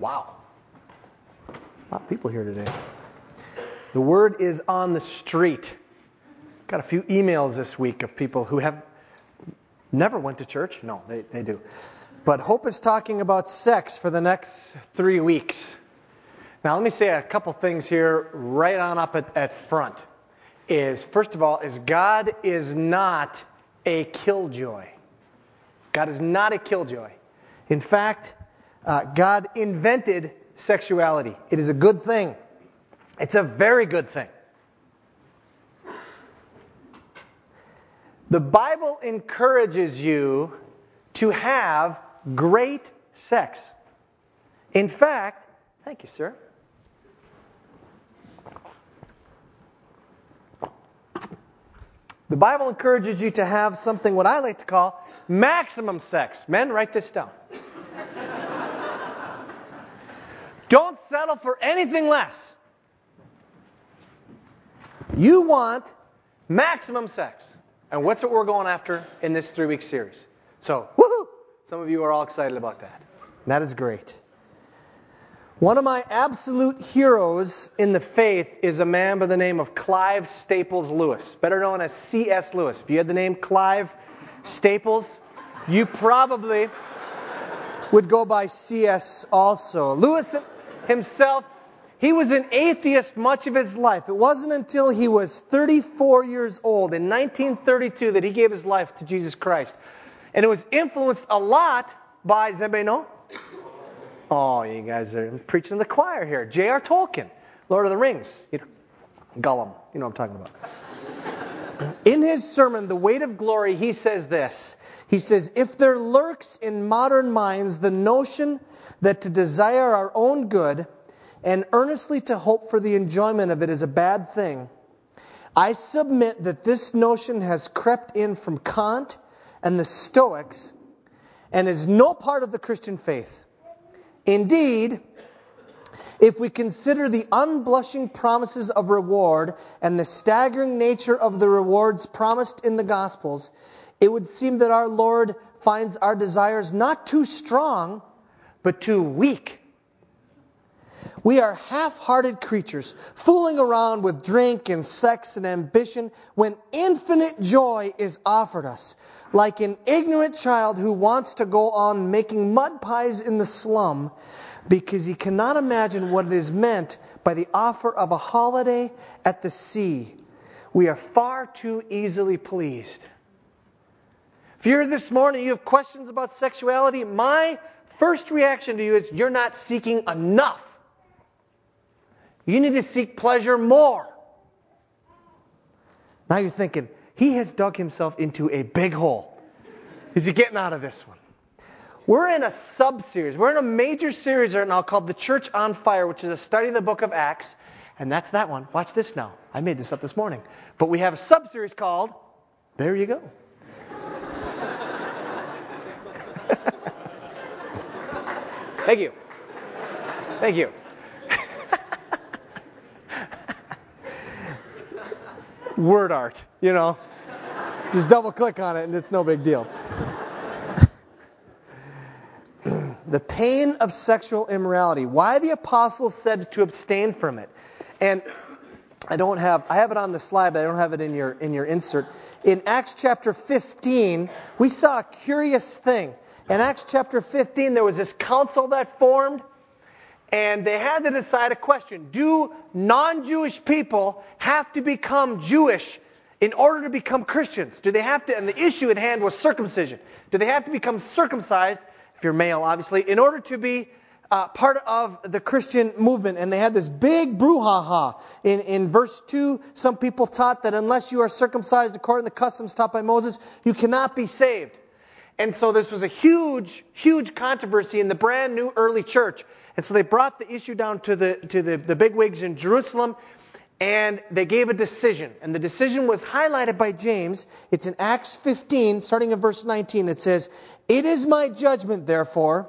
Wow. A lot of people here today. The word is on the street. Got a few emails this week of people who have never went to church. No, they, they do. But Hope is talking about sex for the next three weeks. Now, let me say a couple things here right on up at, at front. Is first of all, is God is not a killjoy. God is not a killjoy. In fact, uh, God invented sexuality. It is a good thing. It's a very good thing. The Bible encourages you to have great sex. In fact, thank you, sir. The Bible encourages you to have something what I like to call maximum sex. Men, write this down. Don't settle for anything less. You want maximum sex. And what's what we're going after in this three week series? So, woohoo! Some of you are all excited about that. That is great. One of my absolute heroes in the faith is a man by the name of Clive Staples Lewis, better known as C.S. Lewis. If you had the name Clive Staples, you probably would go by C.S. also. Lewis himself, he was an atheist much of his life. It wasn't until he was 34 years old in 1932 that he gave his life to Jesus Christ. And it was influenced a lot by, does anybody know? Oh, you guys are preaching the choir here. J.R. Tolkien, Lord of the Rings. Gollum, you know what I'm talking about. In his sermon, The Weight of Glory, he says this. He says, If there lurks in modern minds the notion that to desire our own good and earnestly to hope for the enjoyment of it is a bad thing, I submit that this notion has crept in from Kant and the Stoics and is no part of the Christian faith. Indeed, if we consider the unblushing promises of reward and the staggering nature of the rewards promised in the Gospels, it would seem that our Lord finds our desires not too strong, but too weak. We are half hearted creatures, fooling around with drink and sex and ambition when infinite joy is offered us like an ignorant child who wants to go on making mud pies in the slum because he cannot imagine what it is meant by the offer of a holiday at the sea. We are far too easily pleased. If you're here this morning, you have questions about sexuality, my first reaction to you is you're not seeking enough. You need to seek pleasure more. Now you're thinking, he has dug himself into a big hole. Is he getting out of this one? We're in a sub series. We're in a major series right now called The Church on Fire, which is a study of the book of Acts. And that's that one. Watch this now. I made this up this morning. But we have a sub series called There You Go. Thank you. Thank you. Word art, you know. Just double click on it and it's no big deal. the pain of sexual immorality. Why the apostles said to abstain from it. And I don't have I have it on the slide, but I don't have it in your in your insert. In Acts chapter 15, we saw a curious thing. In Acts chapter 15, there was this council that formed, and they had to decide a question. Do non-Jewish people have to become Jewish in order to become Christians? Do they have to, and the issue at hand was circumcision. Do they have to become circumcised, if you're male, obviously, in order to be uh, part of the Christian movement? And they had this big brouhaha. In, in verse 2, some people taught that unless you are circumcised according to the customs taught by Moses, you cannot be saved. And so this was a huge, huge controversy in the brand new early church. And so they brought the issue down to the, to the, the bigwigs in Jerusalem and they gave a decision. And the decision was highlighted by James. It's in Acts 15, starting in verse 19. It says, It is my judgment, therefore,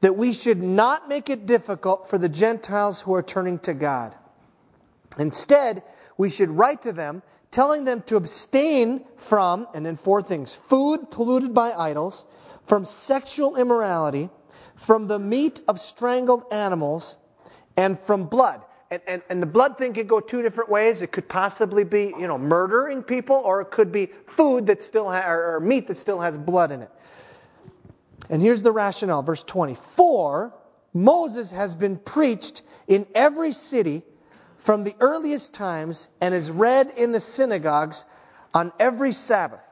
that we should not make it difficult for the Gentiles who are turning to God. Instead, we should write to them, telling them to abstain from, and then four things food polluted by idols, from sexual immorality from the meat of strangled animals and from blood. And, and, and the blood thing could go two different ways. It could possibly be, you know, murdering people, or it could be food that still ha- or, or meat that still has blood in it. And here's the rationale, verse 24. Moses has been preached in every city from the earliest times and is read in the synagogues on every Sabbath.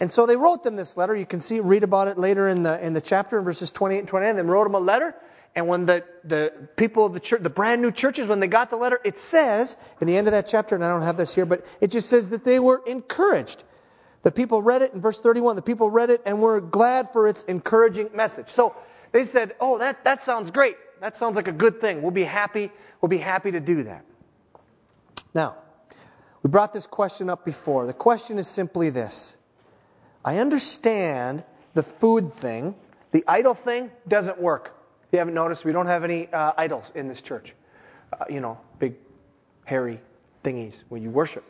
And so they wrote them this letter. You can see, read about it later in the, in the chapter in verses 28 and 29. They wrote them a letter. And when the, the people of the church, the brand new churches, when they got the letter, it says, in the end of that chapter, and I don't have this here, but it just says that they were encouraged. The people read it in verse 31. The people read it and were glad for its encouraging message. So they said, Oh, that, that sounds great. That sounds like a good thing. We'll be happy. We'll be happy to do that. Now, we brought this question up before. The question is simply this I understand the food thing, the idol thing doesn't work. You haven't noticed, we don't have any uh, idols in this church. Uh, you know, big, hairy thingies when you worship.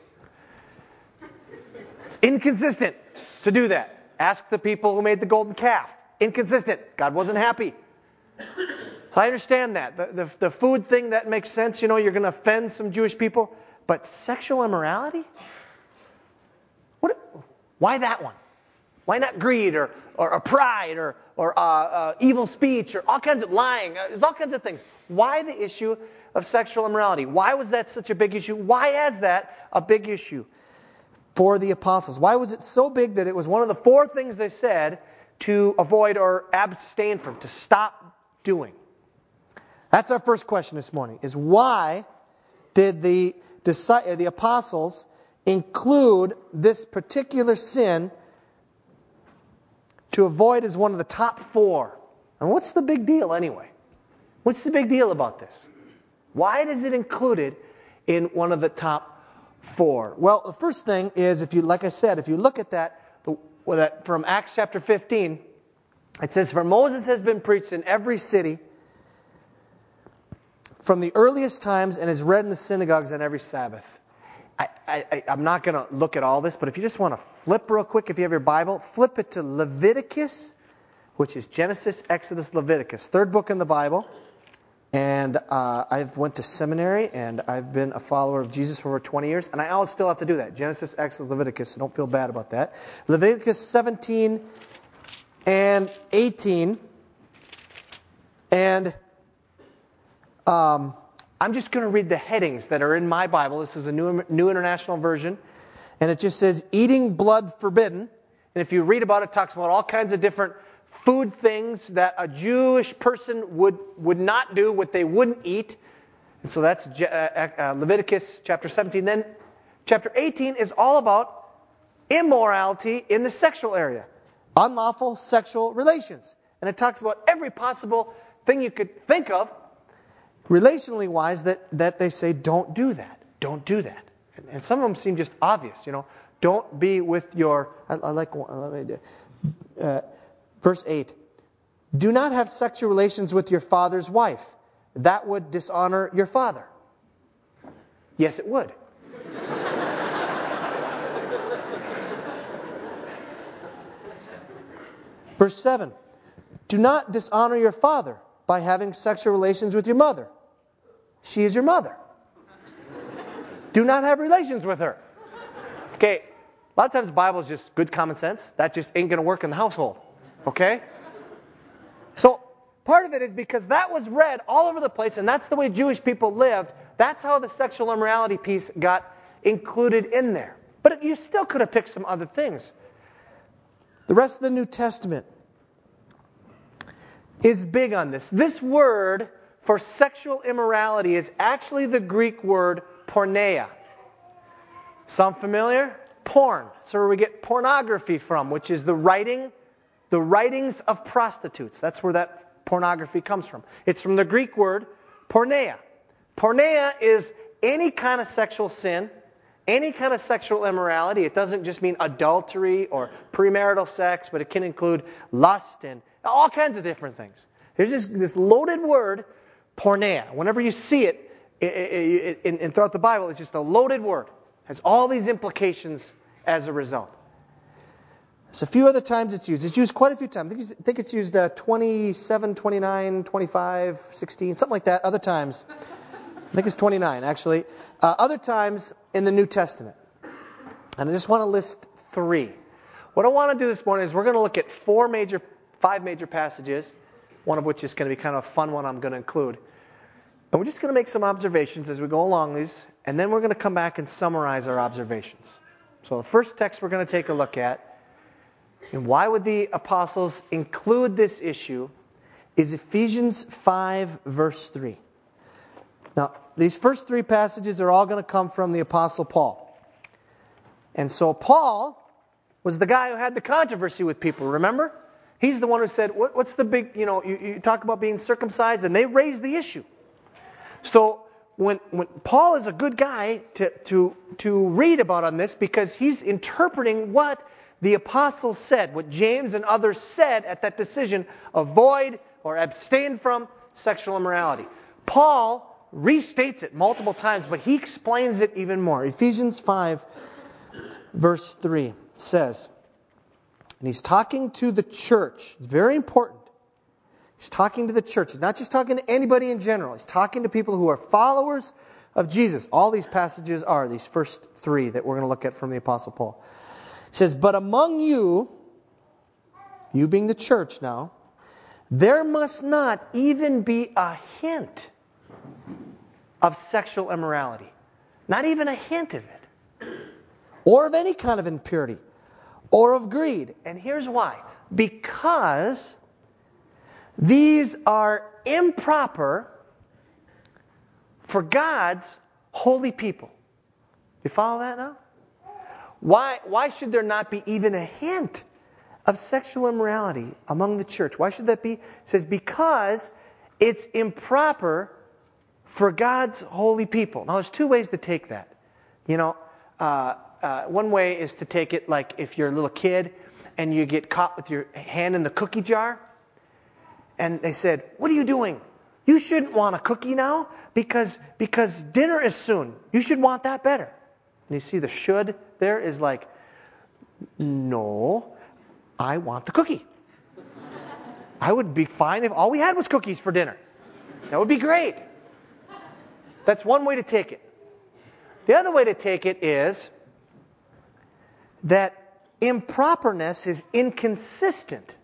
It's inconsistent to do that. Ask the people who made the golden calf. Inconsistent. God wasn't happy. So I understand that. The, the, the food thing, that makes sense. You know, you're going to offend some Jewish people. But sexual immorality? What, why that one? Why not greed or, or, or pride or, or uh, uh, evil speech or all kinds of lying? Uh, there's all kinds of things. Why the issue of sexual immorality? Why was that such a big issue? Why is that a big issue for the apostles? Why was it so big that it was one of the four things they said to avoid or abstain from, to stop doing? That's our first question this morning is why did the, the apostles include this particular sin to avoid as one of the top four. And what's the big deal anyway? What's the big deal about this? Why is it included in one of the top four? Well, the first thing is, if you, like I said, if you look at that, that from Acts chapter 15, it says, For Moses has been preached in every city from the earliest times and is read in the synagogues on every Sabbath. I, am not going to look at all this, but if you just want to flip real quick, if you have your Bible, flip it to Leviticus, which is Genesis, Exodus, Leviticus, third book in the Bible. And uh, I've went to seminary, and I've been a follower of Jesus for over 20 years, and I always still have to do that. Genesis, Exodus, Leviticus. So don't feel bad about that. Leviticus 17 and 18, and um, I'm just going to read the headings that are in my Bible. This is a new, new international version. And it just says, eating blood forbidden. And if you read about it, it talks about all kinds of different food things that a Jewish person would, would not do, what they wouldn't eat. And so that's uh, uh, Leviticus chapter 17. Then chapter 18 is all about immorality in the sexual area, unlawful sexual relations. And it talks about every possible thing you could think of relationally wise that, that they say, don't do that. Don't do that. And, and some of them seem just obvious, you know. Don't be with your, I, I like, uh, verse 8. Do not have sexual relations with your father's wife. That would dishonor your father. Yes, it would. Verse 7 Do not dishonor your father by having sexual relations with your mother. She is your mother. Do not have relations with her. Okay, a lot of times the Bible is just good common sense. That just ain't going to work in the household. Okay? So, part of it is because that was read all over the place, and that's the way Jewish people lived. That's how the sexual immorality piece got included in there. But you still could have picked some other things. The rest of the New Testament is big on this. This word for sexual immorality is actually the Greek word porneia. Sound familiar? Porn. So where we get pornography from, which is the writing, the writings of prostitutes. That's where that pornography comes from. It's from the Greek word porneia. Porneia is any kind of sexual sin, any kind of sexual immorality. It doesn't just mean adultery or premarital sex, but it can include lust and all kinds of different things. There's this, this loaded word porneia. Whenever you see it, it, it, it throughout the Bible, it's just a loaded word. It has all these implications as a result. There's a few other times it's used. It's used quite a few times. I think it's, used uh, 27, 29, 25, 16, something like that. Other times. I think it's 29, actually. Uh, other times in the New Testament. And I just want to list three. What I want to do this morning is we're going to look at four major, five major passages, one of which is going to be kind of a fun one I'm going to include. And we're just going to make some observations as we go along these, and then we're going to come back and summarize our observations. So the first text we're going to take a look at and why would the apostles include this issue is Ephesians 5, verse 3. Now, these first three passages are all going to come from the apostle Paul. And so, Paul was the guy who had the controversy with people, remember? He's the one who said, what, What's the big, you know, you, you talk about being circumcised, and they raised the issue. So, when, when Paul is a good guy to, to, to read about on this because he's interpreting what the apostles said, what James and others said at that decision avoid or abstain from sexual immorality. Paul restates it multiple times, but he explains it even more. Ephesians 5, verse 3 says, and he's talking to the church. Very important. He's talking to the church. He's not just talking to anybody in general. He's talking to people who are followers of Jesus. All these passages are, these first three that we're going to look at from the Apostle Paul. He says, But among you, you being the church now, there must not even be a hint of sexual immorality. Not even a hint of it. Or of any kind of impurity. Or of greed. And here's why. Because these are improper for God's holy people. You follow that now? Why, why should there not be even a hint of sexual immorality among the church? Why should that be? It says, because it's improper for God's holy people. Now, there's two ways to take that. You know, uh, uh, one way is to take it like if you're a little kid and you get caught with your hand in the cookie jar, and they said, What are you doing? You shouldn't want a cookie now because, because dinner is soon. You should want that better. And you see the should there is like, no, I want the cookie. I would be fine if all we had was cookies for dinner. That would be great. That's one way to take it. The other way to take it is that improperness is inconsistent.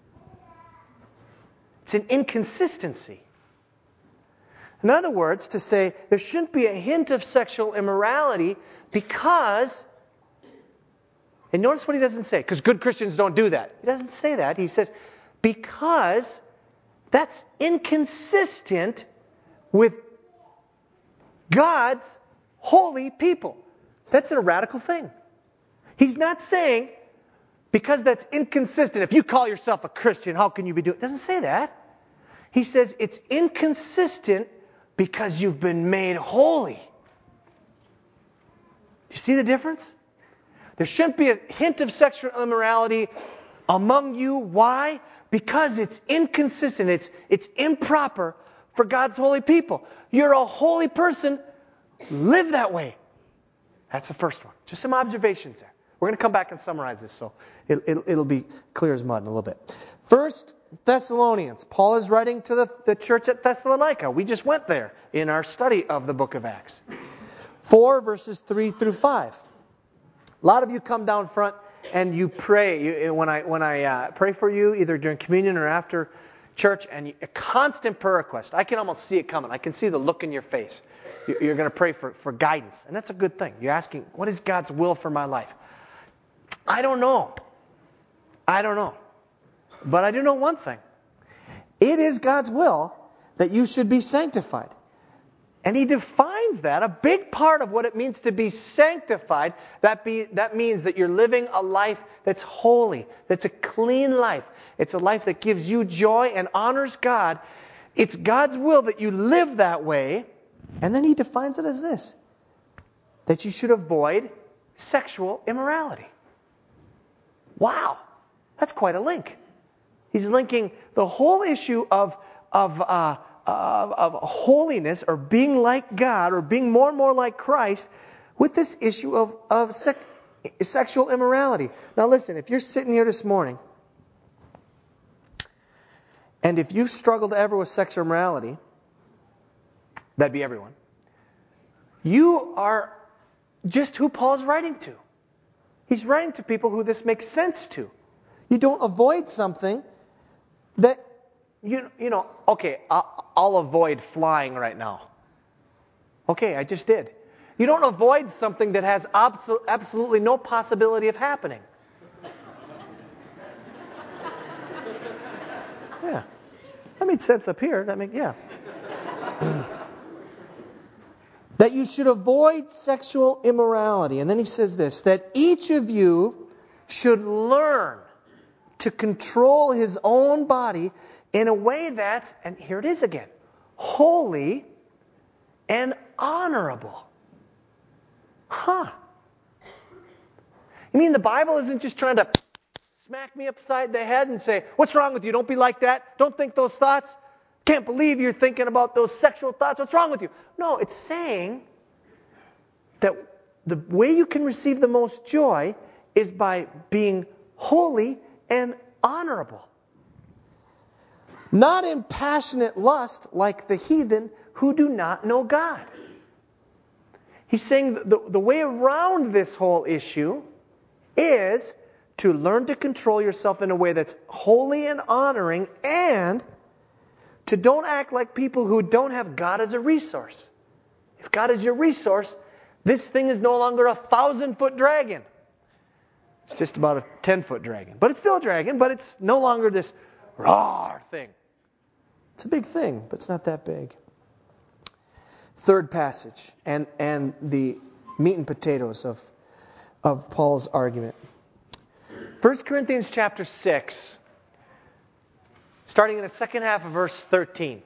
It's an inconsistency. In other words, to say there shouldn't be a hint of sexual immorality because and notice what he doesn't say, because good Christians don't do that. He doesn't say that. He says, because that's inconsistent with God's holy people. That's a radical thing. He's not saying, because that's inconsistent, if you call yourself a Christian, how can you be doing it? doesn't say that. He says it's inconsistent because you've been made holy. You see the difference? There shouldn't be a hint of sexual immorality among you. Why? Because it's inconsistent, it's, it's improper for God's holy people. You're a holy person, live that way. That's the first one. Just some observations there. We're going to come back and summarize this so it, will it, be clear as mud in a little bit. First, Thessalonians. Paul is writing to the, the church at Thessalonica. We just went there in our study of the book of Acts. 4 verses 3 through 5. A lot of you come down front and you pray. You, when I, when I uh, pray for you, either during communion or after church, and you, a constant prayer request, I can almost see it coming. I can see the look in your face. You're going to pray for, for guidance, and that's a good thing. You're asking, what is God's will for my life? I don't know. I don't know. But I do know one thing it is God's will that you should be sanctified. And he defines that. A big part of what it means to be sanctified, that, be, that means that you're living a life that's holy, that's a clean life. It's a life that gives you joy and honors God. It's God's will that you live that way. And then he defines it as this that you should avoid sexual immorality. Wow, that's quite a link. He's linking the whole issue of, of uh, of, of holiness or being like God or being more and more like Christ with this issue of, of, sexual immorality. Now, listen, if you're sitting here this morning, and if you've struggled ever with sexual immorality, that'd be everyone, you are just who Paul's writing to. He's writing to people who this makes sense to. You don't avoid something that, you, you know, okay, I'll, I'll avoid flying right now. Okay, I just did. You don't avoid something that has absol- absolutely no possibility of happening. Yeah. That made sense up here. That make yeah. that you should avoid sexual immorality. And then he says this that each of you should learn to control his own body in a way that's, and here it is again, holy and honorable. Huh. You mean the Bible isn't just trying to smack me upside the head and say, What's wrong with you? Don't be like that. Don't think those thoughts. Can't believe you're thinking about those sexual thoughts. What's wrong with you? No, it's saying that the way you can receive the most joy is by being holy and honorable. Not in passionate lust like the heathen who do not know God. He's saying the, the way around this whole issue is to learn to control yourself in a way that's holy and honoring and to don't act like people who don't have God as a resource. If God is your resource, this thing is no longer a thousand foot dragon. It's just about a 10 foot dragon. But it's still a dragon, but it's no longer this raw thing. It's a big thing, but it's not that big. Third passage, and, and the meat and potatoes of, of Paul's argument. 1 Corinthians chapter 6, starting in the second half of verse 13.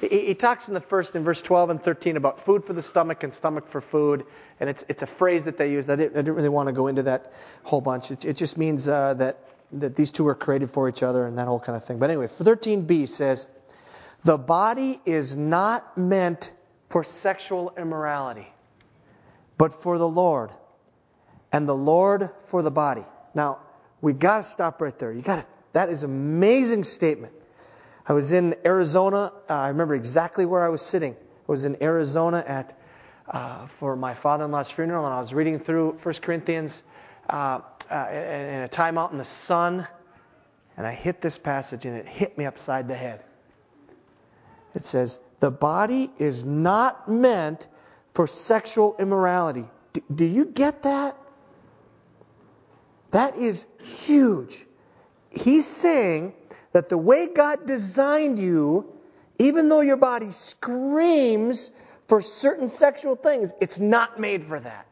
He, talks in the first, in verse 12 and 13, about food for the stomach and stomach for food. And it's, it's a phrase that they use. I didn't, I didn't really want to go into that whole bunch. It, it just means uh, that, that these two were created for each other and that whole kind of thing. But anyway, 13b says, The body is not meant for sexual immorality, but for the Lord, and the Lord for the body. Now, we got to stop right there. You got to, that is an amazing statement. I was in Arizona. Uh, I remember exactly where I was sitting. I was in Arizona at uh, for my father-in-law's funeral, and I was reading through 1 Corinthians uh, uh, in a time out in the sun, and I hit this passage, and it hit me upside the head. It says, "The body is not meant for sexual immorality." do, do you get that? That is huge. He's saying that the way God designed you, even though your body screams for certain sexual things, it's not made for that.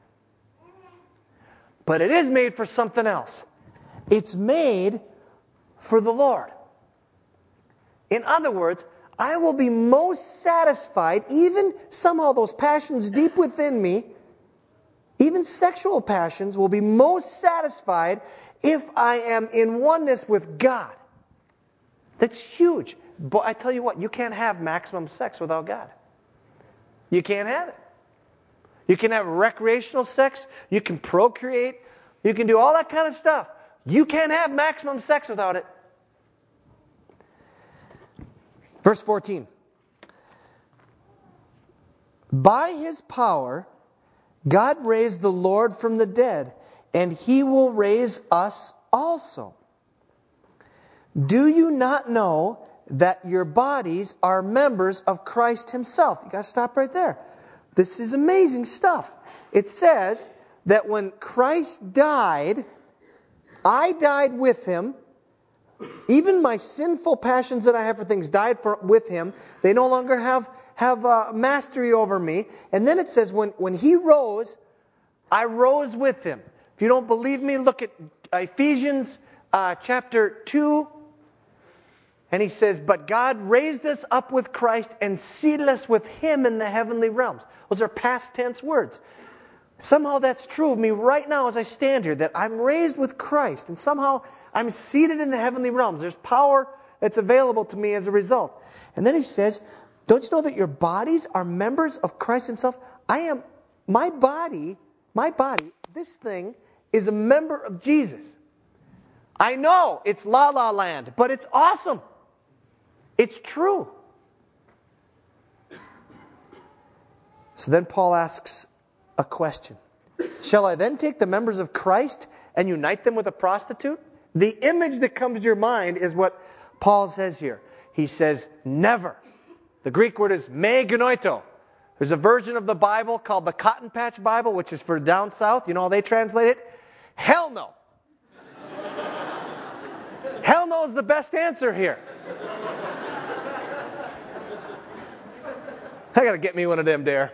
But it is made for something else. It's made for the Lord. In other words, I will be most satisfied, even somehow those passions deep within me, even sexual passions, will be most satisfied if I am in oneness with God. That's huge. But I tell you what, you can't have maximum sex without God. You can't have it. You can have recreational sex, you can procreate, you can do all that kind of stuff. You can't have maximum sex without it. Verse 14. By his power, God raised the Lord from the dead, and he will raise us also. Do you not know that your bodies are members of Christ Himself? You got to stop right there. This is amazing stuff. It says that when Christ died, I died with Him. Even my sinful passions that I have for things died for, with Him. They no longer have, have uh, mastery over me. And then it says, when, when He rose, I rose with Him. If you don't believe me, look at Ephesians uh, chapter 2, and he says, But God raised us up with Christ and seated us with him in the heavenly realms. Those are past tense words. Somehow that's true of me right now as I stand here, that I'm raised with Christ, and somehow I'm seated in the heavenly realms. There's power that's available to me as a result. And then he says, Don't you know that your bodies are members of Christ himself? I am, my body, my body, this thing is a member of Jesus. I know it's la la land, but it's awesome. It's true. So then Paul asks a question Shall I then take the members of Christ and unite them with a prostitute? The image that comes to your mind is what Paul says here. He says, never. The Greek word is me genoito. There's a version of the Bible called the Cotton Patch Bible, which is for down south. You know how they translate it? Hell no. Hell no is the best answer here. I gotta get me one of them, Dare.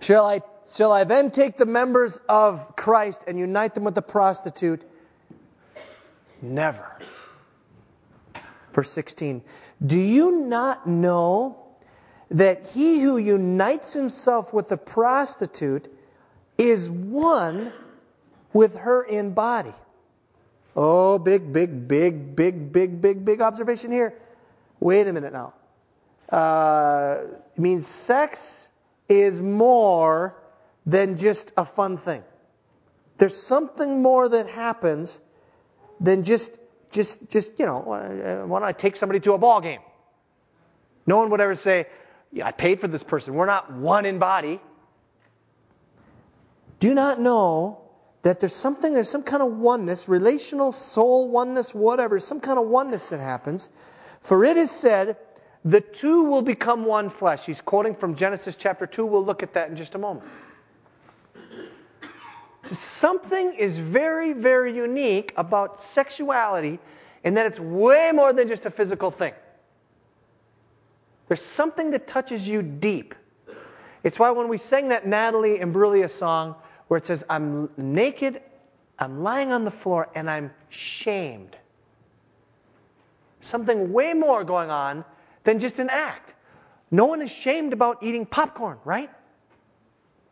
Shall I, shall I then take the members of Christ and unite them with the prostitute? Never. Verse 16 Do you not know that he who unites himself with the prostitute is one with her in body? Oh, big, big, big, big, big, big, big observation here. Wait a minute now. Uh, it means sex is more than just a fun thing. There's something more that happens than just, just, just, you know, why don't I take somebody to a ball game? No one would ever say, I paid for this person. We're not one in body. Do not know that there's something, there's some kind of oneness, relational soul oneness, whatever, some kind of oneness that happens? For it is said, the two will become one flesh. He's quoting from Genesis chapter 2. We'll look at that in just a moment. So something is very, very unique about sexuality in that it's way more than just a physical thing. There's something that touches you deep. It's why when we sang that Natalie Imbruglia song where it says, I'm naked, I'm lying on the floor, and I'm shamed. Something way more going on than just an act. No one is shamed about eating popcorn, right?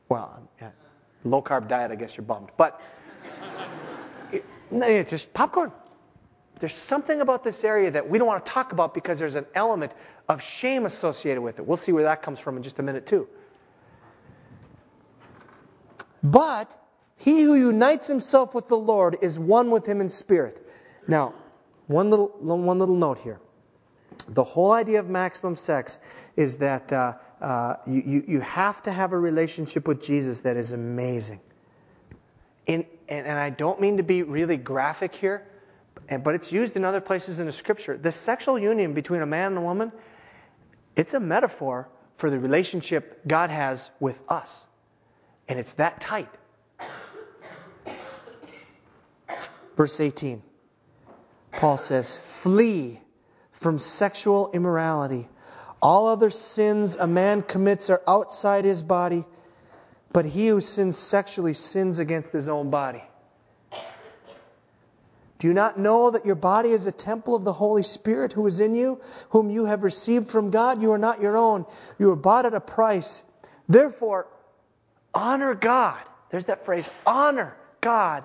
Well, yeah, low carb diet, I guess you're bummed. But it, it's just popcorn. There's something about this area that we don't want to talk about because there's an element of shame associated with it. We'll see where that comes from in just a minute, too. But he who unites himself with the Lord is one with him in spirit. Now, one little, one little note here the whole idea of maximum sex is that uh, uh, you, you have to have a relationship with Jesus that is amazing. In, and, and I don't mean to be really graphic here, but it's used in other places in the scripture. The sexual union between a man and a woman, it's a metaphor for the relationship God has with us. And it's that tight. Verse 18, Paul says, Flee from sexual immorality. All other sins a man commits are outside his body, but he who sins sexually sins against his own body. Do you not know that your body is a temple of the Holy Spirit who is in you, whom you have received from God? You are not your own. You were bought at a price. Therefore, honor God. There's that phrase honor God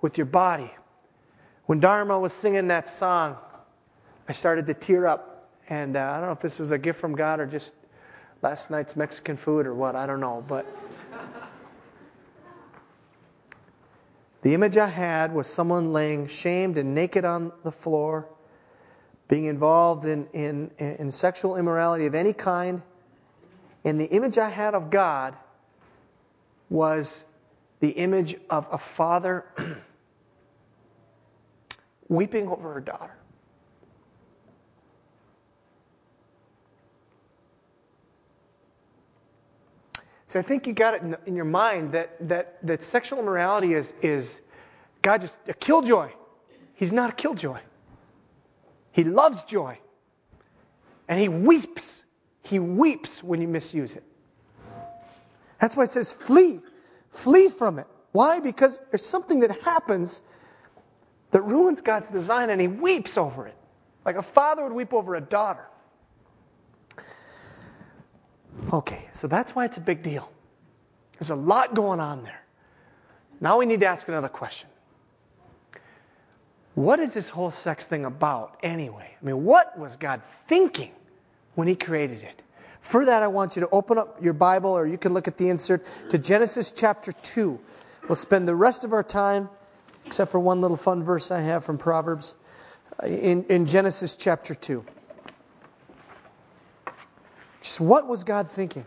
with your body. When Dharma was singing that song, I started to tear up. And uh, I don't know if this was a gift from God or just last night's Mexican food or what, I don't know. But the image I had was someone laying shamed and naked on the floor, being involved in, in, in sexual immorality of any kind. And the image I had of God was the image of a father weeping over her daughter. So I think you got it in, in your mind that, that, that sexual immorality is, is God just a killjoy. He's not a killjoy. He loves joy. And he weeps. He weeps when you misuse it. That's why it says flee. Flee from it. Why? Because there's something that happens that ruins God's design and he weeps over it. Like a father would weep over a daughter. Okay, so that's why it's a big deal. There's a lot going on there. Now we need to ask another question. What is this whole sex thing about anyway? I mean, what was God thinking when He created it? For that, I want you to open up your Bible, or you can look at the insert, to Genesis chapter 2. We'll spend the rest of our time, except for one little fun verse I have from Proverbs, uh, in, in Genesis chapter 2. Just what was God thinking?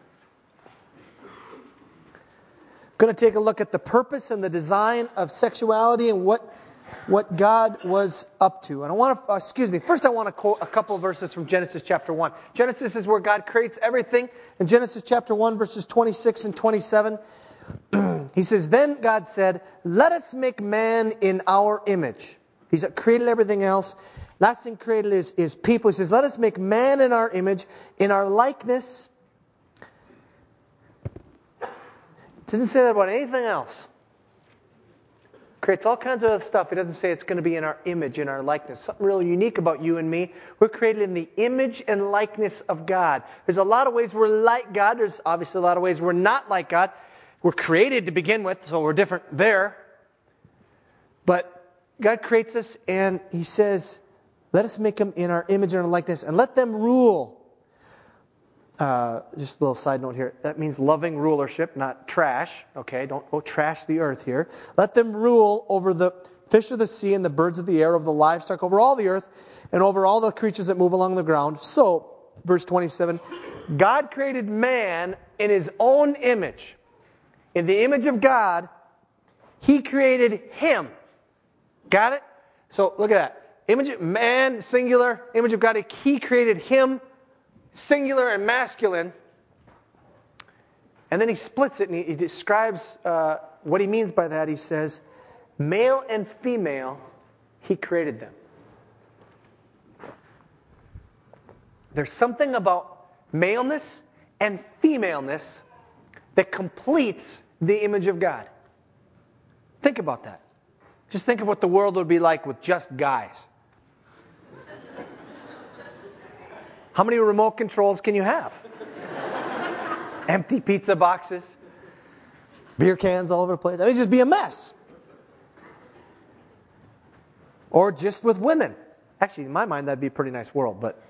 Going to take a look at the purpose and the design of sexuality and what, what God was up to. And I want to, uh, excuse me, first I want to quote a couple verses from Genesis chapter 1. Genesis is where God creates everything. In Genesis chapter 1, verses 26 and 27, he says, Then God said, Let us make man in our image. He's created everything else. Last thing created is, is people. He says, Let us make man in our image, in our likeness Doesn't say that about anything else. Creates all kinds of other stuff. He doesn't say it's going to be in our image, in our likeness. Something real unique about you and me. We're created in the image and likeness of God. There's a lot of ways we're like God. There's obviously a lot of ways we're not like God. We're created to begin with, so we're different there. But God creates us and He says, let us make them in our image and our likeness and let them rule uh, just a little side note here. That means loving rulership, not trash. Okay, don't go trash the earth here. Let them rule over the fish of the sea and the birds of the air, over the livestock, over all the earth, and over all the creatures that move along the ground. So, verse 27 God created man in his own image. In the image of God, he created him. Got it? So, look at that. Image of man, singular, image of God, he created him singular and masculine. And then he splits it and he, he describes uh, what he means by that. He says, male and female, he created them. There's something about maleness and femaleness that completes the image of God. Think about that. Just think of what the world would be like with just guys. How many remote controls can you have? Empty pizza boxes, beer cans all over the place. I mean, just be a mess. Or just with women. Actually, in my mind, that'd be a pretty nice world, but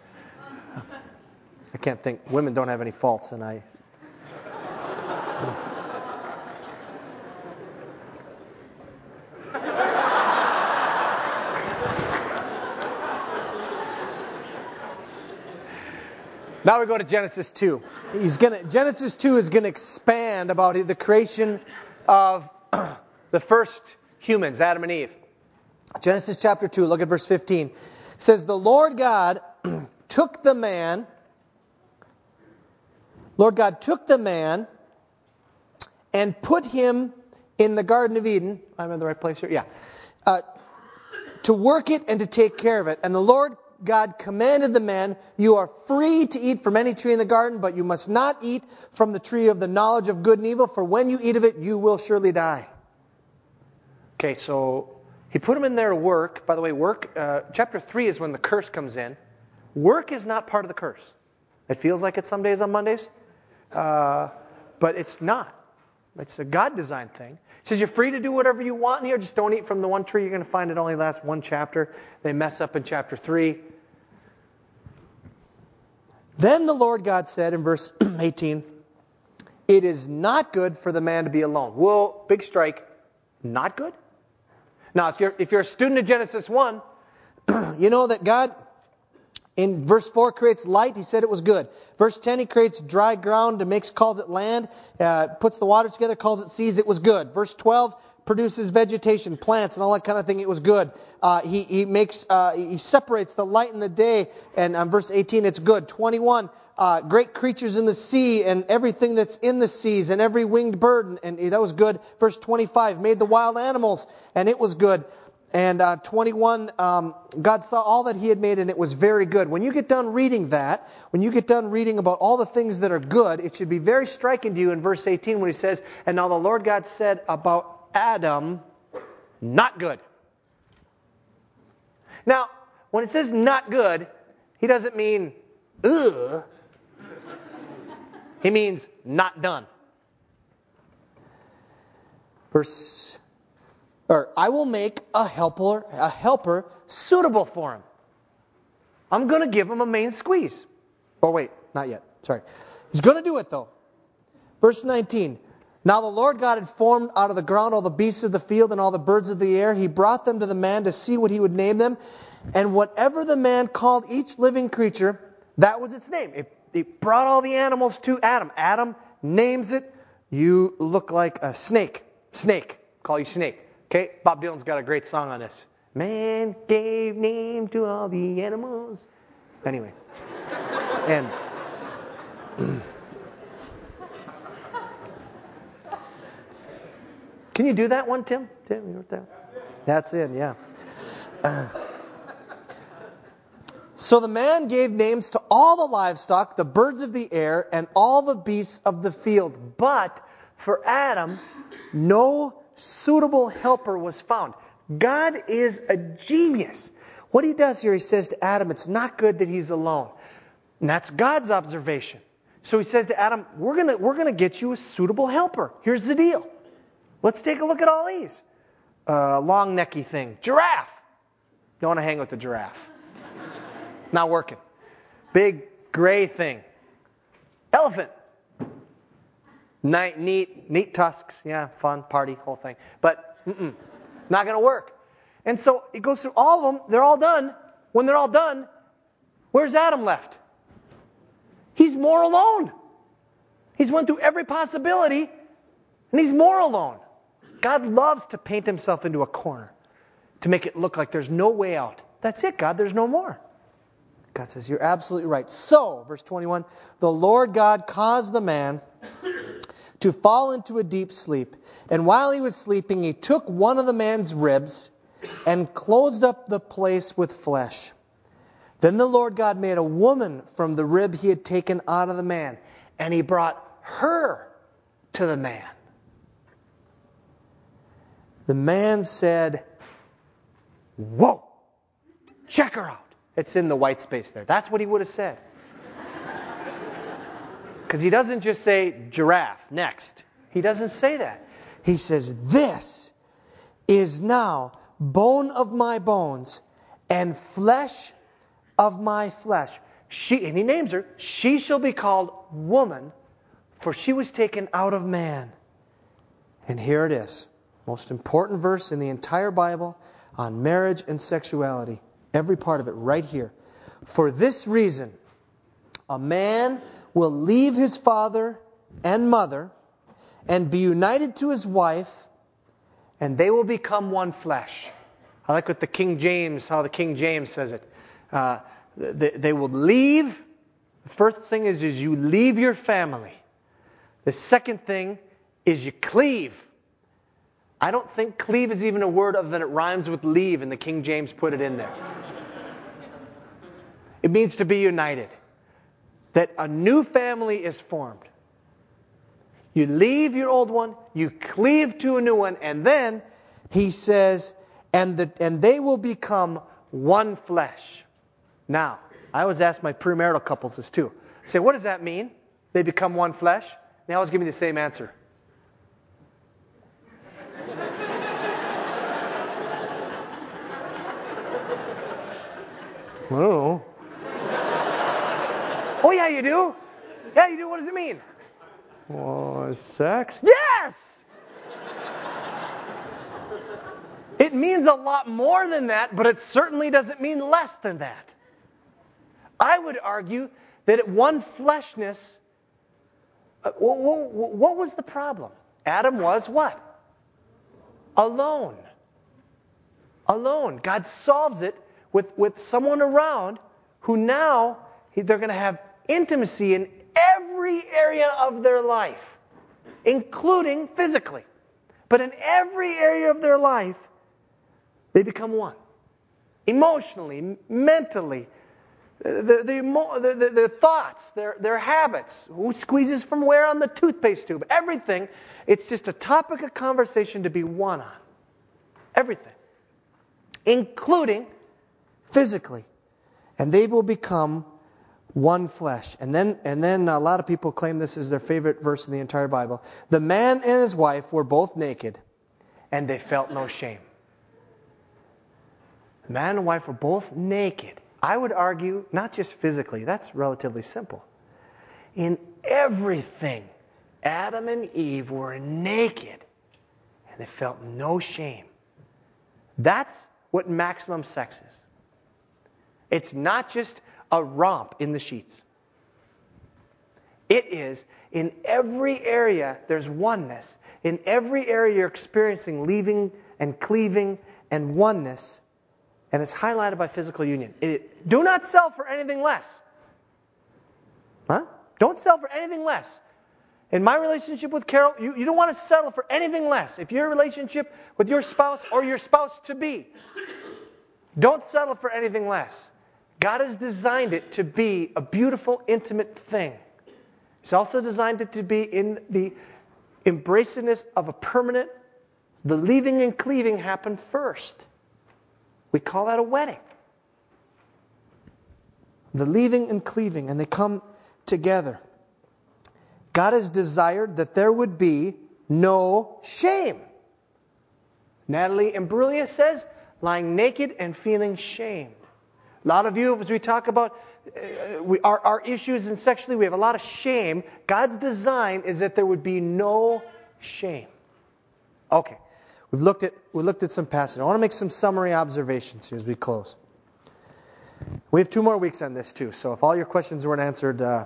I can't think. Women don't have any faults, and I Now we go to Genesis 2. He's gonna, Genesis 2 is going to expand about the creation of the first humans, Adam and Eve. Genesis chapter 2, look at verse 15. It says, The Lord God took the man, Lord God took the man and put him in the Garden of Eden. I'm in the right place here? Yeah. Uh, to work it and to take care of it. And the Lord God commanded the man, You are free to eat from any tree in the garden, but you must not eat from the tree of the knowledge of good and evil, for when you eat of it, you will surely die. Okay, so he put him in there to work. By the way, work, uh, chapter 3 is when the curse comes in. Work is not part of the curse. It feels like it some days on Mondays, uh, but it's not. It's a God designed thing. Says you're free to do whatever you want in here, just don't eat from the one tree. You're going to find it only lasts one chapter. They mess up in chapter 3. Then the Lord God said in verse 18, It is not good for the man to be alone. Well, big strike, not good? Now, if you're, if you're a student of Genesis 1, you know that God in verse 4 creates light. He said it was good. Verse 10, he creates dry ground and makes, calls it land, uh, puts the waters together, calls it seas. It was good. Verse 12, produces vegetation, plants, and all that kind of thing. It was good. Uh, he, he makes, uh, he separates the light and the day. And on verse 18, it's good. 21, uh, great creatures in the sea and everything that's in the seas and every winged bird. And, and that was good. Verse 25, made the wild animals and it was good. And uh, 21, um, God saw all that He had made, and it was very good. When you get done reading that, when you get done reading about all the things that are good, it should be very striking to you in verse 18 when He says, And now the Lord God said about Adam, not good. Now, when it says not good, He doesn't mean, ugh. He means not done. Verse or I will make a helper, a helper suitable for him. I'm going to give him a main squeeze. Oh, wait, not yet. Sorry. He's going to do it, though. Verse 19. Now the Lord God had formed out of the ground all the beasts of the field and all the birds of the air. He brought them to the man to see what he would name them. And whatever the man called each living creature, that was its name. It, it brought all the animals to Adam. Adam names it. You look like a snake. Snake. Call you snake. Okay? Bob Dylan's got a great song on this. Man gave name to all the animals. Anyway. And. Can you do that one, Tim? Tim, you wrote that? That's in, yeah. Uh, so the man gave names to all the livestock, the birds of the air, and all the beasts of the field. But for Adam, no suitable helper was found. God is a genius. What he does here, he says to Adam, it's not good that he's alone. And that's God's observation. So he says to Adam, we're going to we're gonna get you a suitable helper. Here's the deal Let's take a look at all these. Uh, long necky thing. Giraffe. Don't want to hang with the giraffe. Not working. Big gray thing. Elephant. Night, neat, neat tusks. Yeah, fun, party, whole thing. But not going to work. And so it goes through all of them. They're all done. When they're all done, where's Adam left? He's more alone. He's went through every possibility, and he's more alone. God loves to paint himself into a corner to make it look like there's no way out. That's it, God, there's no more. God says, You're absolutely right. So, verse 21 the Lord God caused the man to fall into a deep sleep. And while he was sleeping, he took one of the man's ribs and closed up the place with flesh. Then the Lord God made a woman from the rib he had taken out of the man, and he brought her to the man. The man said, Whoa, check her out. It's in the white space there. That's what he would have said. Because he doesn't just say giraffe next. He doesn't say that. He says, This is now bone of my bones and flesh of my flesh. She, and he names her, she shall be called woman, for she was taken out of man. And here it is most important verse in the entire Bible on marriage and sexuality. Every part of it right here. For this reason, a man will leave his father and mother and be united to his wife, and they will become one flesh. I like what the King James, how the King James says it. Uh, they, they will leave. The first thing is, is you leave your family. The second thing is you cleave. I don't think cleave is even a word other than it rhymes with leave, and the King James put it in there. It means to be united, that a new family is formed. You leave your old one, you cleave to a new one, and then he says, and, the, and they will become one flesh. Now, I always ask my premarital couples this too. I say, what does that mean? They become one flesh? They always give me the same answer. Oh. Oh, yeah, you do. Yeah, you do. What does it mean? Oh, sex? Yes! it means a lot more than that, but it certainly doesn't mean less than that. I would argue that one fleshness, uh, what was the problem? Adam was what? Alone. Alone. God solves it with, with someone around who now they're going to have intimacy in every area of their life, including physically. But in every area of their life, they become one. Emotionally, mentally, uh, their, their, their, thoughts, their, their habits, who squeezes from where on the toothpaste tube, everything. It's just a topic of conversation to be one on. Everything. Including physically. And they will become one flesh. And then, and then a lot of people claim this is their favorite verse in the entire Bible. The man and his wife were both naked, and they felt no shame. Man and wife were both naked. I would argue, not just physically, that's relatively simple. in everything. Adam and Eve were naked and they felt no shame. That's what maximum sex is. It's not just a romp in the sheets. It is in every area there's oneness. In every area you're experiencing leaving and cleaving and oneness. And it's highlighted by physical union. It, do not sell for anything less. Huh? Don't sell for anything less. In my relationship with Carol, you, you don't want to settle for anything less. If your relationship with your spouse or your spouse to be, don't settle for anything less. God has designed it to be a beautiful, intimate thing. He's also designed it to be in the embracingness of a permanent, the leaving and cleaving happen first. We call that a wedding. The leaving and cleaving, and they come together. God has desired that there would be no shame. Natalie Imbruglia says, lying naked and feeling shame. A lot of you, as we talk about uh, we, our, our issues in sexually, we have a lot of shame. God's design is that there would be no shame. Okay, we've looked at, we looked at some passages. I want to make some summary observations here as we close. We have two more weeks on this too, so if all your questions weren't answered, uh,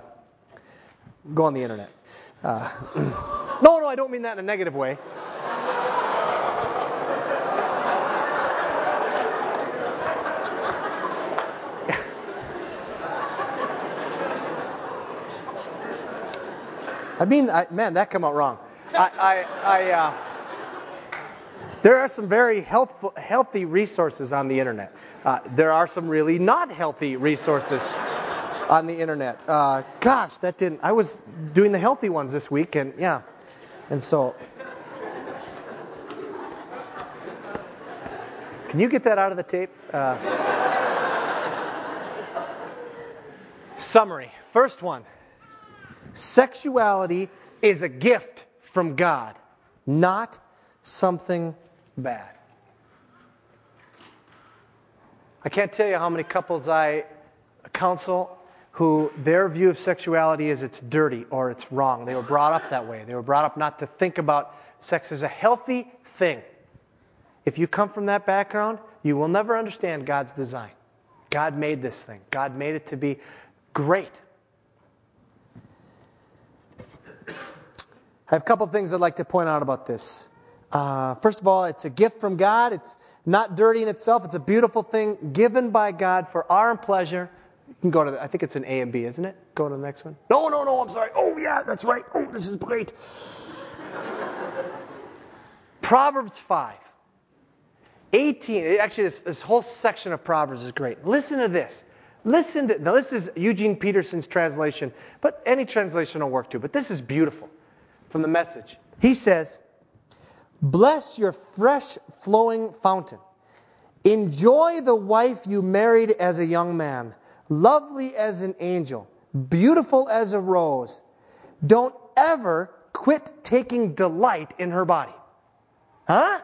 go on the internet. Uh, no, no, I don't mean that in a negative way. I mean, I, man, that came out wrong. I, I, I uh, there are some very healthful, healthy resources on the internet. Uh, there are some really not healthy resources on the internet. Uh, gosh, that didn't. I was doing the healthy ones this week, and yeah, and so. Can you get that out of the tape? Uh, summary. First one. Sexuality is a gift from God, not something bad. I can't tell you how many couples I counsel who their view of sexuality is it's dirty or it's wrong. They were brought up that way. They were brought up not to think about sex as a healthy thing. If you come from that background, you will never understand God's design. God made this thing, God made it to be great. I have a couple things I'd like to point out about this. Uh, first of all, it's a gift from God. It's not dirty in itself. It's a beautiful thing given by God for our pleasure. You can go to, the, I think it's an A and B, isn't it? Go to the next one. No, no, no, I'm sorry. Oh, yeah, that's right. Oh, this is great. Proverbs 5. 18. Actually, this, this whole section of Proverbs is great. Listen to this. Listen to, now this is Eugene Peterson's translation, but any translation will work too. But this is beautiful from the message. He says, Bless your fresh flowing fountain. Enjoy the wife you married as a young man, lovely as an angel, beautiful as a rose. Don't ever quit taking delight in her body. Huh?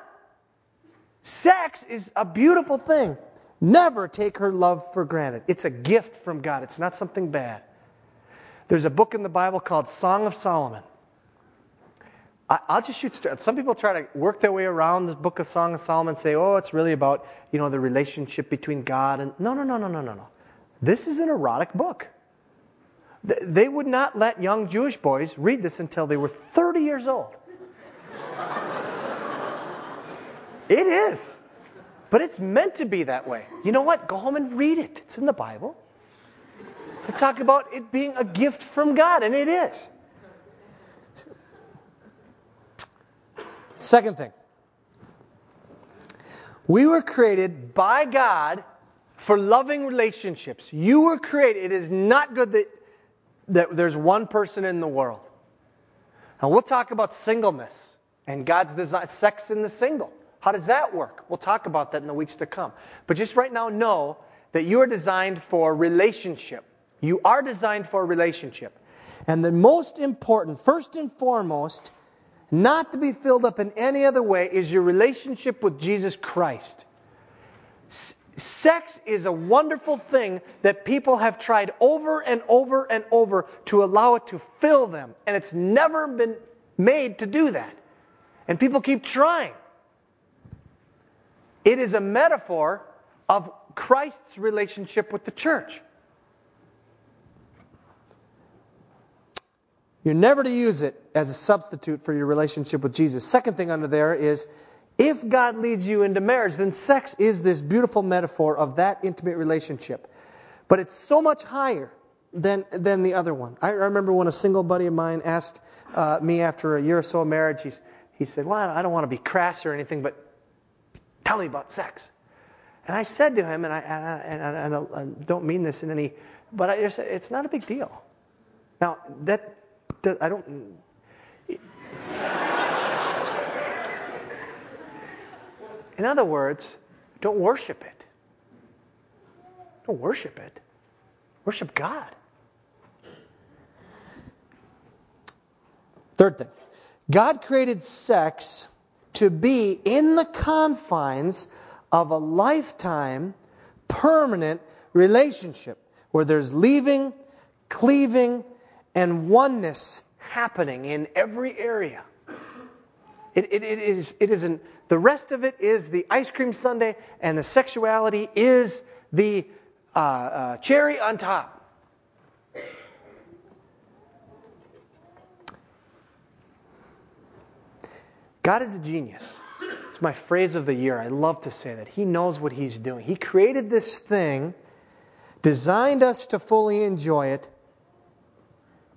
Sex is a beautiful thing. Never take her love for granted. It's a gift from God, it's not something bad. There's a book in the Bible called Song of Solomon. I'll just shoot straight. Some people try to work their way around this book of Song of Solomon and say, oh, it's really about, you know, the relationship between God and. No, no, no, no, no, no, no. This is an erotic book. They would not let young Jewish boys read this until they were 30 years old. it is. But it's meant to be that way. You know what? Go home and read it. It's in the Bible. They talk about it being a gift from God, and it is. Second thing, we were created by God for loving relationships. You were created. It is not good that, that there's one person in the world. Now, we'll talk about singleness and God's design, sex in the single. How does that work? We'll talk about that in the weeks to come. But just right now, know that you are designed for relationship. You are designed for relationship. And the most important, first and foremost, not to be filled up in any other way, is your relationship with Jesus Christ. Sex is a wonderful thing that people have tried over and over and over to allow it to fill them, and it's never been made to do that. And people keep trying. It is a metaphor of Christ's relationship with the church. You're never to use it as a substitute for your relationship with Jesus. Second thing under there is if God leads you into marriage, then sex is this beautiful metaphor of that intimate relationship. But it's so much higher than, than the other one. I remember when a single buddy of mine asked uh, me after a year or so of marriage, he's, he said, Well, I don't want to be crass or anything, but tell me about sex. And I said to him, and I, and I, and I, and I don't mean this in any, but I just it's not a big deal. Now, that, I don't, In other words, don't worship it. Don't worship it. Worship God. Third thing God created sex to be in the confines of a lifetime, permanent relationship where there's leaving, cleaving, and oneness happening in every area. It, it, it, is, it isn't the rest of it is the ice cream sundae, and the sexuality is the uh, uh, cherry on top. God is a genius. It's my phrase of the year. I love to say that. He knows what He's doing. He created this thing, designed us to fully enjoy it,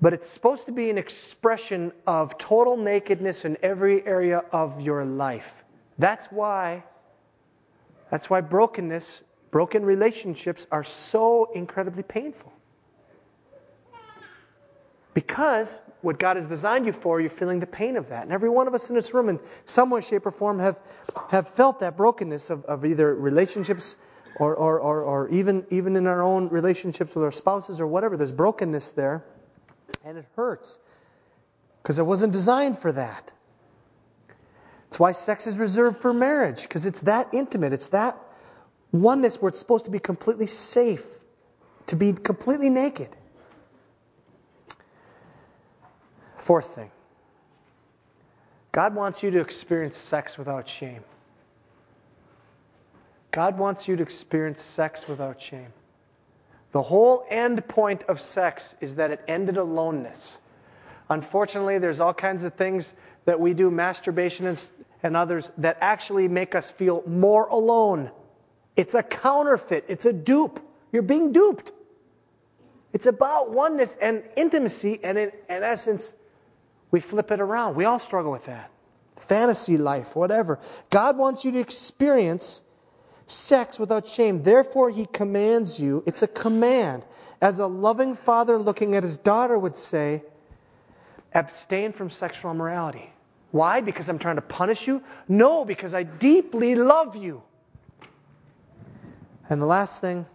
but it's supposed to be an expression of total nakedness in every area of your life. That's why, that's why brokenness, broken relationships are so incredibly painful. Because what God has designed you for, you're feeling the pain of that. And every one of us in this room, in some way, shape, or form, have, have felt that brokenness of, of either relationships or, or, or, or even, even in our own relationships with our spouses or whatever. There's brokenness there, and it hurts because it wasn't designed for that. It's why sex is reserved for marriage, because it's that intimate. It's that oneness where it's supposed to be completely safe, to be completely naked. Fourth thing God wants you to experience sex without shame. God wants you to experience sex without shame. The whole end point of sex is that it ended aloneness. Unfortunately, there's all kinds of things that we do, masturbation and, and others, that actually make us feel more alone. It's a counterfeit, it's a dupe. You're being duped. It's about oneness and intimacy, and in, in essence, we flip it around. We all struggle with that. Fantasy life, whatever. God wants you to experience sex without shame. Therefore, He commands you. It's a command. As a loving father looking at his daughter would say, abstain from sexual immorality. Why? Because I'm trying to punish you? No, because I deeply love you. And the last thing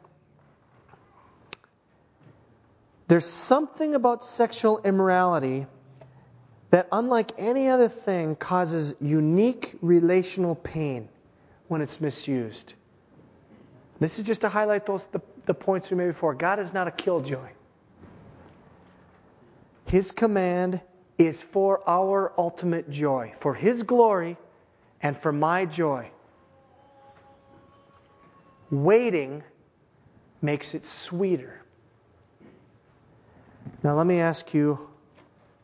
there's something about sexual immorality that, unlike any other thing, causes unique relational pain when it's misused. This is just to highlight those the, the points we made before. God is not a killjoy. His command is for our ultimate joy, for His glory and for my joy. Waiting makes it sweeter. Now, let me ask you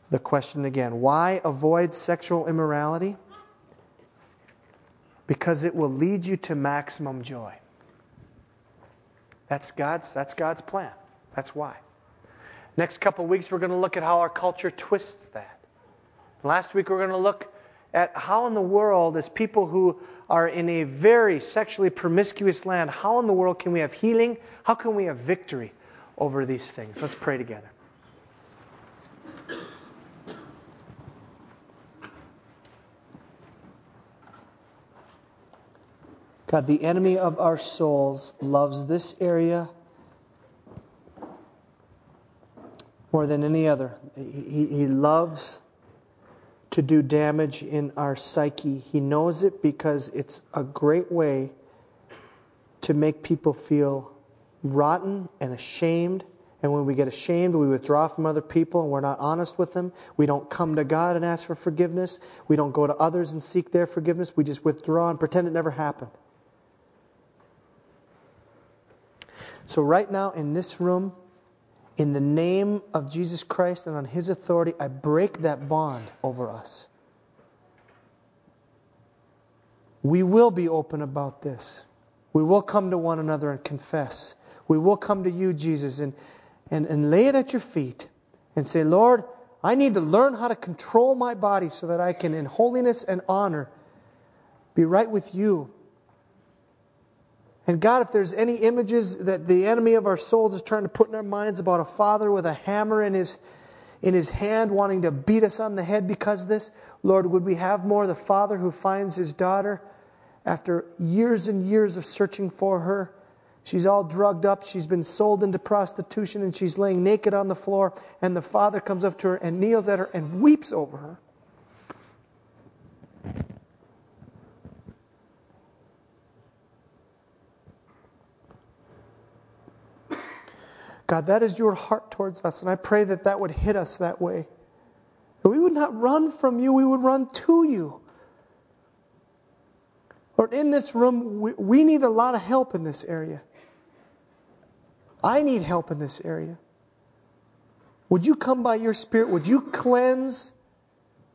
the question again why avoid sexual immorality? Because it will lead you to maximum joy. That's God's, that's God's plan. That's why. Next couple weeks, we're going to look at how our culture twists that. Last week, we're going to look at how in the world, as people who are in a very sexually promiscuous land, how in the world can we have healing? How can we have victory over these things? Let's pray together. God, the enemy of our souls loves this area more than any other. He, he loves to do damage in our psyche. He knows it because it's a great way to make people feel rotten and ashamed. And when we get ashamed, we withdraw from other people and we're not honest with them. We don't come to God and ask for forgiveness. We don't go to others and seek their forgiveness. We just withdraw and pretend it never happened. So, right now in this room, in the name of Jesus Christ and on His authority, I break that bond over us. We will be open about this. We will come to one another and confess. We will come to you, Jesus, and, and, and lay it at your feet and say, Lord, I need to learn how to control my body so that I can, in holiness and honor, be right with you and God, if there's any images that the enemy of our souls is trying to put in our minds about a father with a hammer in his, in his hand wanting to beat us on the head because of this, Lord, would we have more the father who finds his daughter after years and years of searching for her? She's all drugged up. She's been sold into prostitution and she's laying naked on the floor. And the father comes up to her and kneels at her and weeps over her. God, that is your heart towards us. And I pray that that would hit us that way. That we would not run from you, we would run to you. Lord, in this room, we, we need a lot of help in this area. I need help in this area. Would you come by your Spirit? Would you cleanse?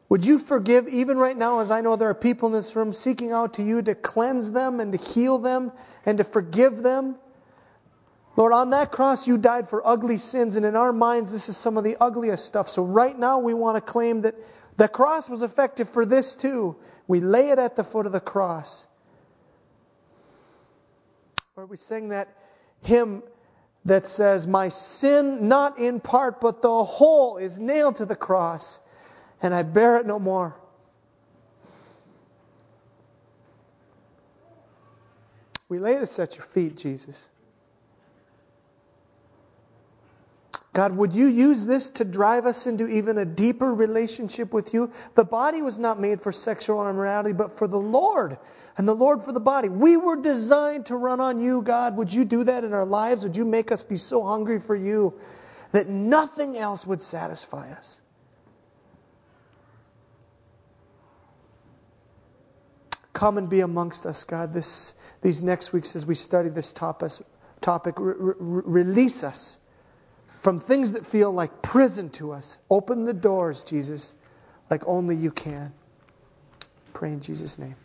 Would you forgive, even right now, as I know there are people in this room seeking out to you to cleanse them and to heal them and to forgive them? Lord, on that cross, you died for ugly sins, and in our minds, this is some of the ugliest stuff. So, right now, we want to claim that the cross was effective for this too. We lay it at the foot of the cross. Or we sing that hymn that says, My sin, not in part, but the whole, is nailed to the cross, and I bear it no more. We lay this at your feet, Jesus. God, would you use this to drive us into even a deeper relationship with you? The body was not made for sexual immorality, but for the Lord, and the Lord for the body. We were designed to run on you, God. Would you do that in our lives? Would you make us be so hungry for you that nothing else would satisfy us? Come and be amongst us, God, this, these next weeks as we study this topic. topic re- re- release us from things that feel like prison to us. Open the doors, Jesus, like only you can. Pray in Jesus' name.